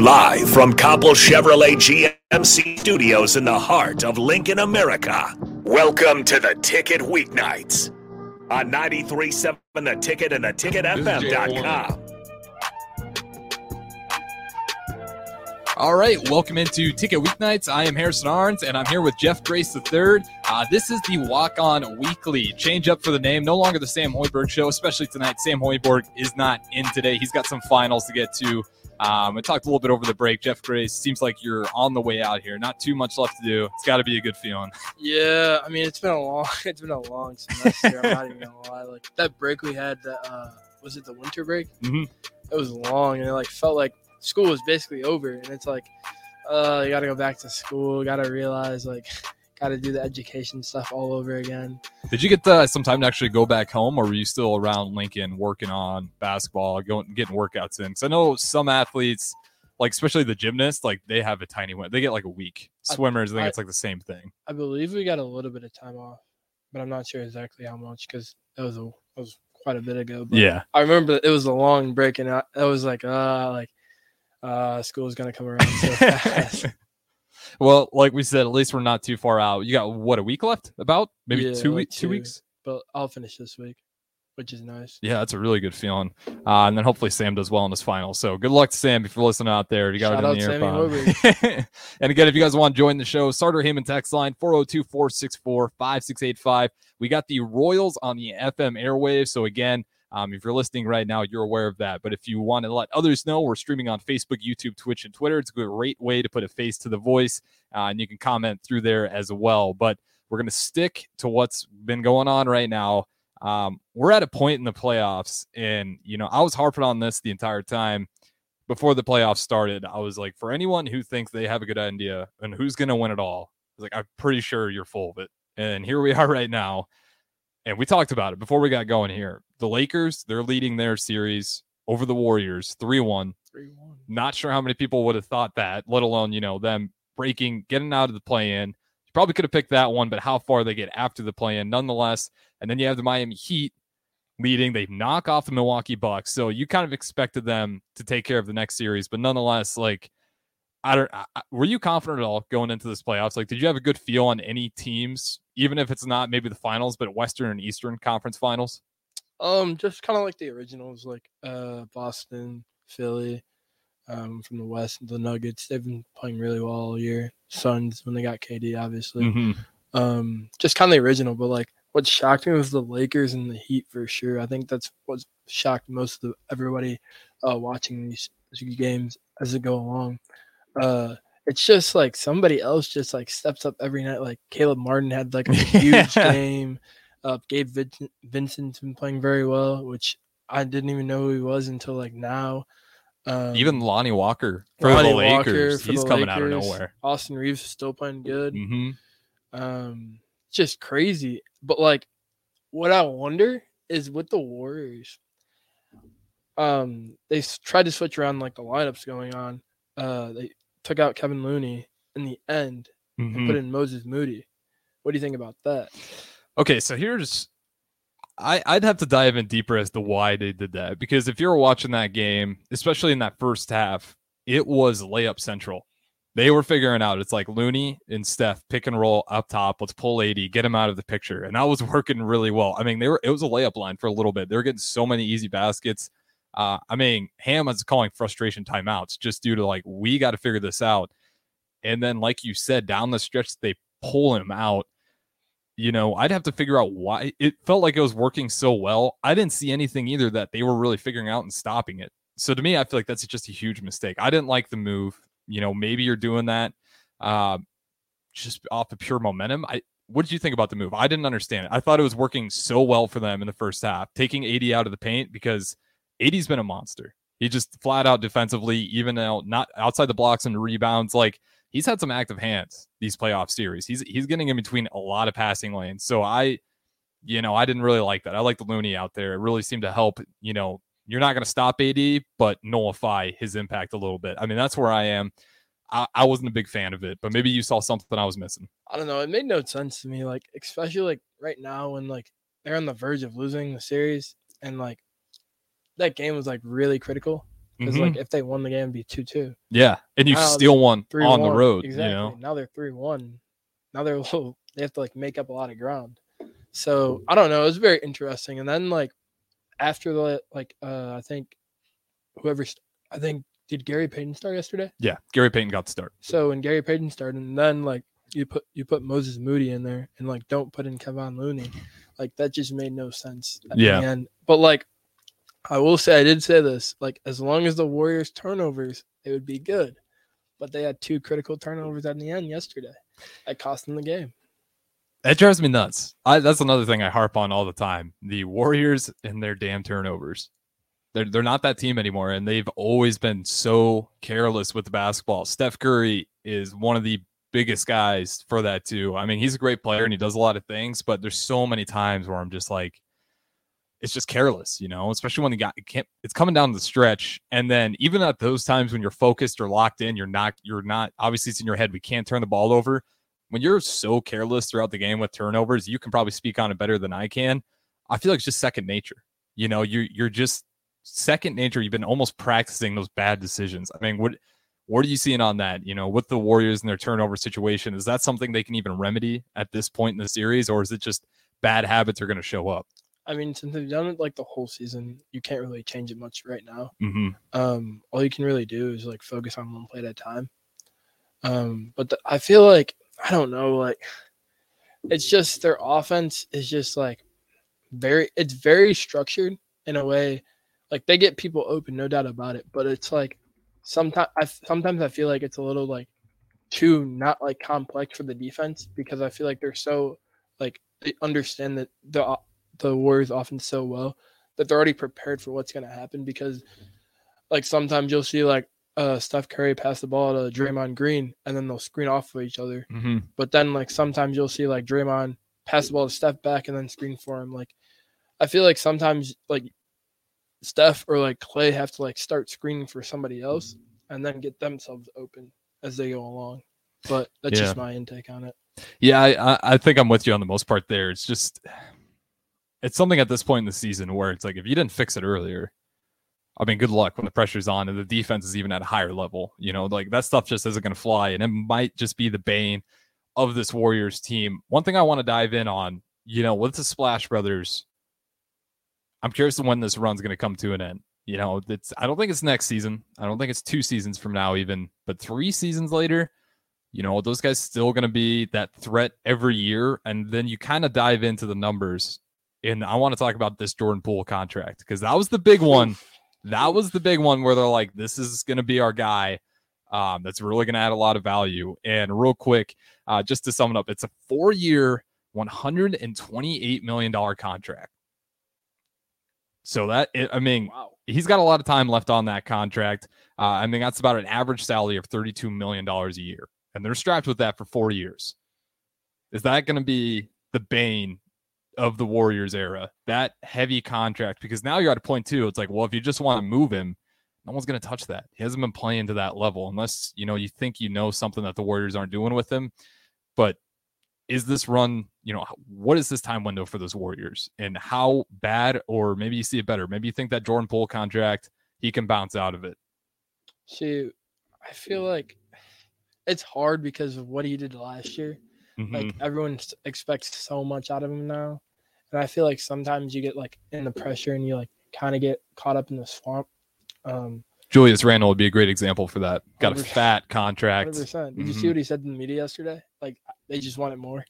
Live from Copple Chevrolet GMC studios in the heart of Lincoln, America. Welcome to the Ticket Weeknights on 93.7 The Ticket and the theticketfm.com. All right, welcome into Ticket Weeknights. I am Harrison Arns, and I'm here with Jeff Grace III. Uh, this is the Walk On Weekly. Change up for the name. No longer the Sam Hoiberg Show, especially tonight. Sam Hoiberg is not in today. He's got some finals to get to. Um, I talked a little bit over the break. Jeff Grace seems like you're on the way out here. Not too much left to do. It's got to be a good feeling. Yeah, I mean it's been a long, it's been a long semester. I'm not even gonna lie. Like that break we had, that uh, was it the winter break? Mhm. It was long, and it like felt like school was basically over. And it's like, uh, you got to go back to school. Got to realize like, got to do the education stuff all over again. Did you get the, some time to actually go back home, or were you still around Lincoln working on basketball, going getting workouts in? Because I know some athletes, like especially the gymnasts, like they have a tiny win. They get like a week. Swimmers, I think I- it's like the same thing. I believe we got a little bit of time off, but I'm not sure exactly how much because that was a that was quite a bit ago. But Yeah. I remember it was a long break, and I, I was like, uh, like, uh, school's gonna come around so fast. Well, like we said, at least we're not too far out. You got what a week left? About maybe Yeah, two like weeks. Two two. weeks. but I'll finish this week, which is nice. Yeah, that's a really good feeling. Uh, and then hopefully Sam does well in his final. So good luck to Sam if you're listening out there. You got Shout it in the Sammy earphone. and again, if you guys want to join the show, Starter Heyman text line 402 464 5685. We got the Royals on the FM airwaves. So again, um, if you're listening right now, you're aware of that. But if you want to let others know, we're streaming on Facebook, YouTube, Twitch, and Twitter. It's a great way to put a face to the voice, uh, and you can comment through there as well. But we're going to stick to what's been going on right now. Um, we're at a point in the playoffs, and you know, I was harping on this the entire time before the playoffs started. I was like, for anyone who thinks they have a good idea and who's going to win it all, I was like, I'm pretty sure you're full of it. And here we are right now. And we talked about it before we got going here. The Lakers, they're leading their series over the Warriors 3 1. Three one. Not sure how many people would have thought that, let alone, you know, them breaking, getting out of the play in. You probably could have picked that one, but how far they get after the play in, nonetheless. And then you have the Miami Heat leading. They knock off the Milwaukee Bucks. So you kind of expected them to take care of the next series, but nonetheless, like, I don't. I- were you confident at all going into this playoffs? Like, did you have a good feel on any teams, even if it's not maybe the finals, but Western and Eastern Conference Finals? Um, just kind of like the originals, like uh, Boston, Philly, um, from the West, the Nuggets. They've been playing really well all year. Suns when they got KD, obviously. Mhm. Um, just kind of the original, but like what shocked me was the Lakers and the Heat for sure. I think that's what shocked most of the, everybody uh, watching these, these games as they go along. Uh, it's just like somebody else just like steps up every night. Like Caleb Martin had like a huge game. Uh, Gabe Vincent, Vincent's been playing very well, which I didn't even know who he was until like now. Um, Even Lonnie Walker for Lonnie the Walker Lakers, for he's the coming out of nowhere. Austin Reaves is still playing good. hmm Um, just crazy. But like, what I wonder is with the Warriors. Um, they tried to switch around like the lineups going on. Uh, they took out Kevin Looney in the end and Mm-hmm. put in Moses Moody. What do you think about that? Okay, so here's I, I'd have to dive in deeper as to why they did that. Because if you're watching that game, especially in that first half, it was layup central. They were figuring out it's like Looney and Steph pick and roll up top. Let's pull AD, get him out of the picture. And that was working really well. I mean, they were it was a layup line for a little bit. They were getting so many easy baskets. Uh, I mean, Ham is calling frustration timeouts just due to like, we got to figure this out. And then, like you said, down the stretch, they pull him out you know, I'd have to figure out why it felt like it was working so well. I didn't see anything either that they were really figuring out and stopping it. So to me, I feel like that's just a huge mistake. I didn't like the move. You know, maybe you're doing that uh, just off of pure momentum. I what did you think about the move? I didn't understand it. I thought it was working so well for them in the first half, taking AD out of the paint because AD's been a monster. He just flat out defensively, even though not outside the blocks and rebounds, like he's had some active hands these playoff series. He's he's getting in between a lot of passing lanes. So I, you know, I didn't really like that. I like the Looney out there. It really seemed to help. You know, you're not going to stop AD, but nullify his impact a little bit. I mean, that's where I am. I, I wasn't a big fan of it, but maybe you saw something I was missing. I don't know. It made no sense to me. Like, especially like right now when like they're on the verge of losing the series and like that game was like really critical. because Mhm. like if they won the game, it'd be two two. Yeah, and you Now still won Three on the road. Exactly. You know, Now they're three one. Now they're a little. They have to like make up a lot of ground. So I don't know. It was very interesting. And then like after the like uh I think whoever st- I think did Gary Payton start yesterday? yeah. Gary Payton got the start. So when Gary Payton started, and then like you put you put Moses Moody in there, and like don't put in Kevin Looney, like that just made no sense. at Yeah. end. but like I will say, I did say this, like as long as the Warriors turnovers, it would be good. But they had two critical turnovers at the end yesterday. That cost them the game. That drives me nuts. I, that's another thing I harp on all the time. The Warriors and their damn turnovers. They're they're not that team anymore, and they've always been so careless with the basketball. Steph Curry is one of the biggest guys for that too. I mean, he's a great player and he does a lot of things, but there's so many times where I'm just like, it's just careless, you know, especially when the guy can't it's coming down the stretch. And then even at those times when you're focused or locked in, you're not you're not obviously it's in your head, we can't turn the ball over. When you're so careless throughout the game with turnovers, you can probably speak on it better than I can. I feel like it's just second nature. You know, you're you're just second nature. You've been almost practicing those bad decisions. I mean, what what are you seeing on that? You know, with the Warriors and their turnover situation, is that something they can even remedy at this point in the series, or is it just bad habits are going to show up? I mean, since they've done it like the whole season, you can't really change it much right now. Mm-hmm. um, all you can really do is like focus on one play at a time. Um, but the, I feel like I don't know, like it's just their offense is just like very, it's very structured in a way. Like they get people open, no doubt about it. But it's like sometimes I sometimes I feel like it's a little like too not like complex for the defense because I feel like they're so like they understand that the the Warriors offense so well that they're already prepared for what's going to happen because like sometimes you'll see like uh Steph Curry pass the ball to Draymond Green and then they'll screen off of each other. Mm-hmm. But then like sometimes you'll see like Draymond pass the ball to Steph back and then screen for him. Like I feel like sometimes like Steph or like Klay have to like start screening for somebody else and then get themselves open as they go along. But that's Yeah. just my intake on it. Yeah, I, I I think I'm with you on the most part there. It's just it's something at this point in the season where it's like if you didn't fix it earlier, I mean, good luck when the pressure's on and the defense is even at a higher level. You know, like that stuff just isn't going to fly, and it might just be the bane of this Warriors team. One thing I want to dive in on, you know, with the Splash Brothers, I'm curious when this run's going to come to an end. You know, it's I don't think it's next season. I don't think it's two seasons from now, even, but three seasons later you know, those guys still going to be that threat every year. And then you kind of dive into the numbers. And I want to talk about this Jordan Poole contract because that was the big one. That was the big one where they're like, this is going to be our guy. Um, that's really going to add a lot of value. And real quick, uh, just to sum it up, it's a four year, $128 million contract. So that, I mean, Wow. he's got a lot of time left on that contract. Uh, I mean, that's about an average salary of $32 million a year. And they're strapped with that for four years. Is that going to be the bane of the Warriors era? That heavy contract? Because now you're at a point, too. It's like, well, if you just want to move him, no one's going to touch that. He hasn't been playing to that level unless, you know, you think you know something that the Warriors aren't doing with him. But is this run, you know, what is this time window for those Warriors and how bad, or maybe you see it better? Maybe you think that Jordan Poole contract, he can bounce out of it. See, I feel like it's hard because of what he did last year. Mhm. Like everyone expects so much out of him now, and I feel like sometimes you get like in the pressure and you like kind of get caught up in the swamp. Um, Julius Randle would be a great example for that. Got a 100%. fat contract. 100%. Did you Mhm. see what he said in the media yesterday? Like they just wanted more.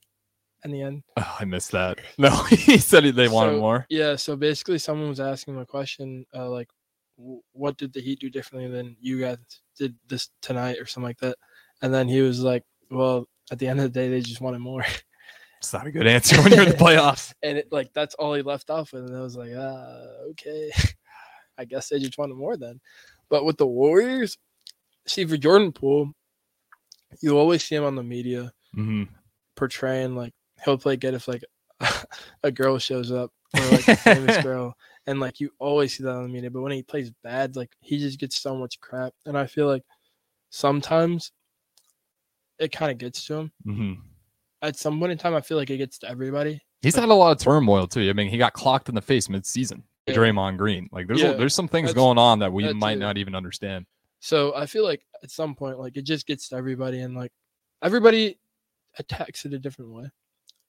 In the end, Oh, I missed that. No, he said they wanted So, more. Yeah. So basically, someone was asking him a question, uh, like, "What did the Heat do differently than you guys did this tonight, or something like that?" And then he was like, "Well, at the end of the day, they just wanted more." It's not a good answer when you're in the playoffs. and it like that's all he left off with. And I was like, ah, okay. I guess they just wanted more then. But with the Warriors, see for Jordan Poole, you always see him on the media hmm portraying like he'll play good if like a girl shows up or like a famous girl. And like you always see that on the media. But when he plays bad, like he just gets so much crap. And I feel like sometimes it kind of gets to him. hmm At some point in time, I feel like it gets to everybody. He's had a lot of turmoil too. I mean, he got clocked in the face mid-season. Yeah. Draymond Green. Like there's Yeah, a, there's some things going on that we that might too. not even understand. So I feel like at some point, like it just gets to everybody, and like everybody attacks it a different way.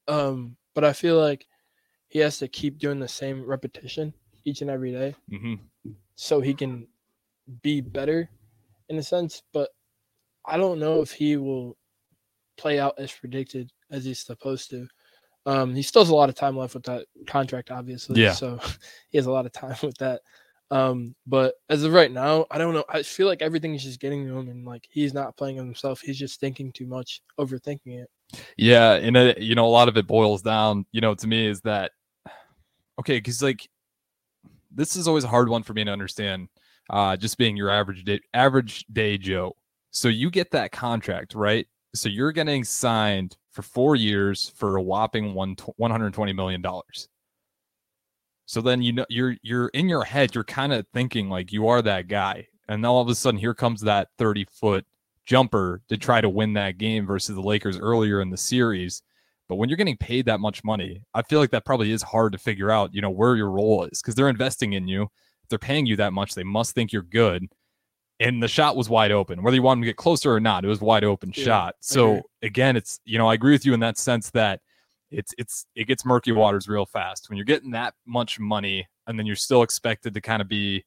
Um, but I feel like he has to keep doing the same repetition each and every day, hmm so he can be better, in a sense. But I don't know if he will play out as predicted as he's supposed to. Um, he still has a lot of time left with that contract, obviously. Yeah. So he has a lot of time with that. Um, but as of right now, I don't know. I feel like everything is just getting to him, and like he's not playing himself. He's just thinking too much, overthinking it. Yeah, and uh, you know a lot of it boils down, you know, to me is that okay, because like this is always a hard one for me to understand. Uh, just being your average day, average day Joe. So you get that contract, right? So you're getting signed for four years for a whopping one one hundred twenty million dollars. So then you know you're you're in your head, you're kind of thinking like you are that guy, and all of a sudden here comes that thirty foot jumper to try to win that game versus the Lakers earlier in the series. But when you're getting paid that much money, I feel like that probably is hard to figure out, you know, where your role is because they're investing in you. If they're paying you that much, they must think you're good. And the shot was wide open. Whether you want him to get closer or not, it was a wide open Yeah, shot. So again, it's you know, I agree with you in that sense that it's it's it gets murky waters real fast when you're getting that much money and then you're still expected to kind of be,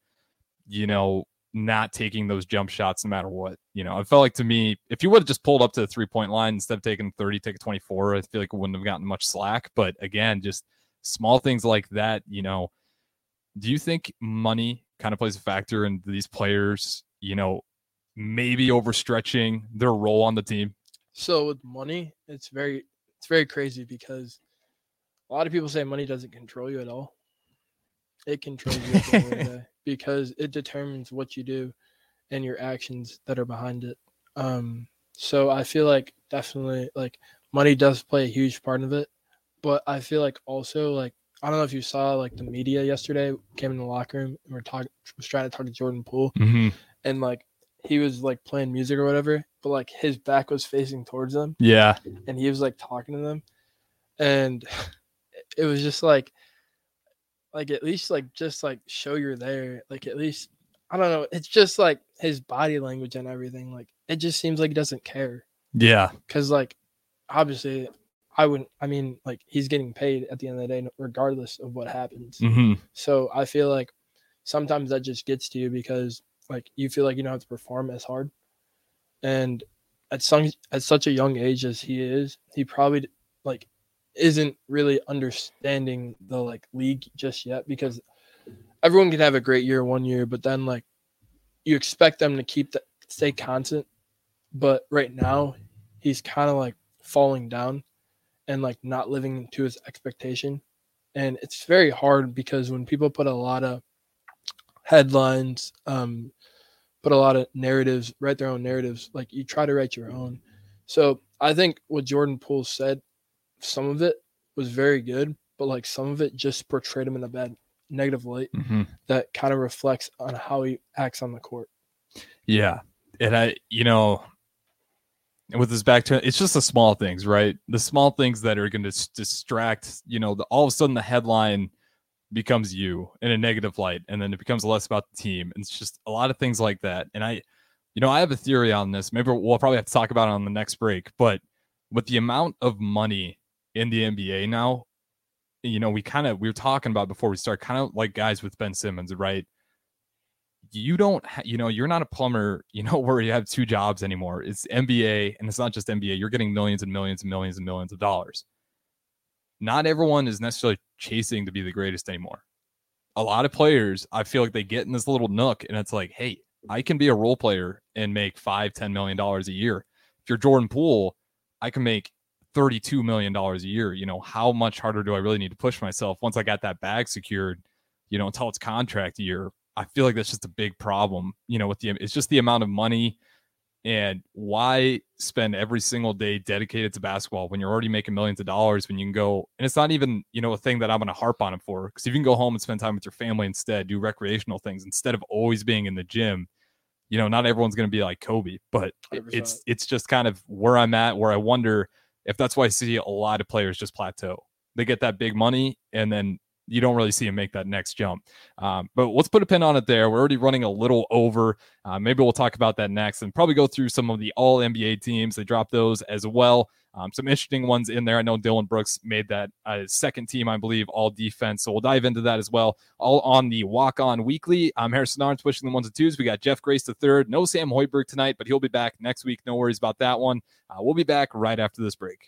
you know, not taking those jump shots no matter what. You know, it felt like to me, if you would have just pulled up to the three point line instead of taking 30, take a 24, I feel like it wouldn't have gotten much slack. But again, just small things like that, you know, do you think money kind of plays a factor in these players, you know, maybe overstretching their role on the team? So with money, it's very it's very crazy because a lot of people say money doesn't control you at all. It controls you at the end of the day because it determines what you do and your actions that are behind it. Um, so I feel like definitely like money does play a huge part of it, but I feel like also like I don't know if you saw like the media yesterday came in the locker room and we're talking was trying to talk to Jordan Poole Mm-hmm. And like he was like playing music or whatever, but like his back was facing towards them Yeah. and he was like talking to them and it was just like like at least like just like show you're there like at least i don't know it's just like his body language and everything like it just seems like he doesn't care Yeah. because like obviously i wouldn't i mean like he's getting paid at the end of the day regardless of what happens Mm-hmm. so i feel like sometimes that just gets to you because like you feel like you don't have to perform as hard. And at some at such a young age as he is he probably like isn't really understanding the like league just yet because everyone can have a great year one year but then like you expect them to keep that stay constant. But right now he's kind of like falling down and like not living to his expectation. And it's very hard because when people put a lot of headlines um put a lot of narratives write their own narratives like you try to write your own so i think what jordan poole said some of it was very good but like some of it just portrayed him in a bad negative light Mm-hmm. that kind of reflects on how he acts on the court Yeah. And I, you know, with this back to it's just the small things, right? The small things that are going to distract, you know, the, all of a sudden the headline becomes you in a negative light and then it becomes less about the team. And it's just a lot of things like that. And I, you know, I have a theory on this. Maybe we'll probably have to talk about it on the next break, but with the amount of money in the NBA now, you know, we kind of we were talking about before we start kind of like guys with Ben Simmons, right? you don't ha- you know you're not a plumber you know where you have two jobs anymore it's nba and it's not just nba you're getting millions and millions and millions and millions of dollars not everyone is necessarily chasing to be the greatest anymore. A lot of players i feel like they get in this little nook and it's like hey i can be a role player and make five ten million dollars a year. If you're jordan poole i can make 32 million dollars a year. You know how much harder do i really need to push myself once i got that bag secured you know until it's contract year? I feel like that's just a big problem, you know, with the it's just the amount of money and why spend every single day dedicated to basketball when you're already making millions of dollars when you can go and it's not even, you know, a thing that I'm going to harp on it for because if you can go home and spend time with your family instead, do recreational things instead of always being in the gym, you know, not everyone's going to be like Kobe, but 100%. it's it's just kind of where I'm at where I wonder if that's why I see a lot of players just plateau. They get that big money and then you don't really see him make that next jump. Um, but let's put a pin on it there. We're already running a little over. Uh, maybe we'll talk about that next and probably go through some of the all NBA teams. They dropped those as well. Um, some interesting ones in there. I know Dillon Brooks made that uh, second team, I believe, all defense. So we'll dive into that as well. All on the walk on weekly. I'm Harrison Arns pushing the ones and twos. We got Jeff Grace the third. No Sam Hoiberg tonight, but he'll be back next week. No worries about that one. Uh, we'll be back right after this break.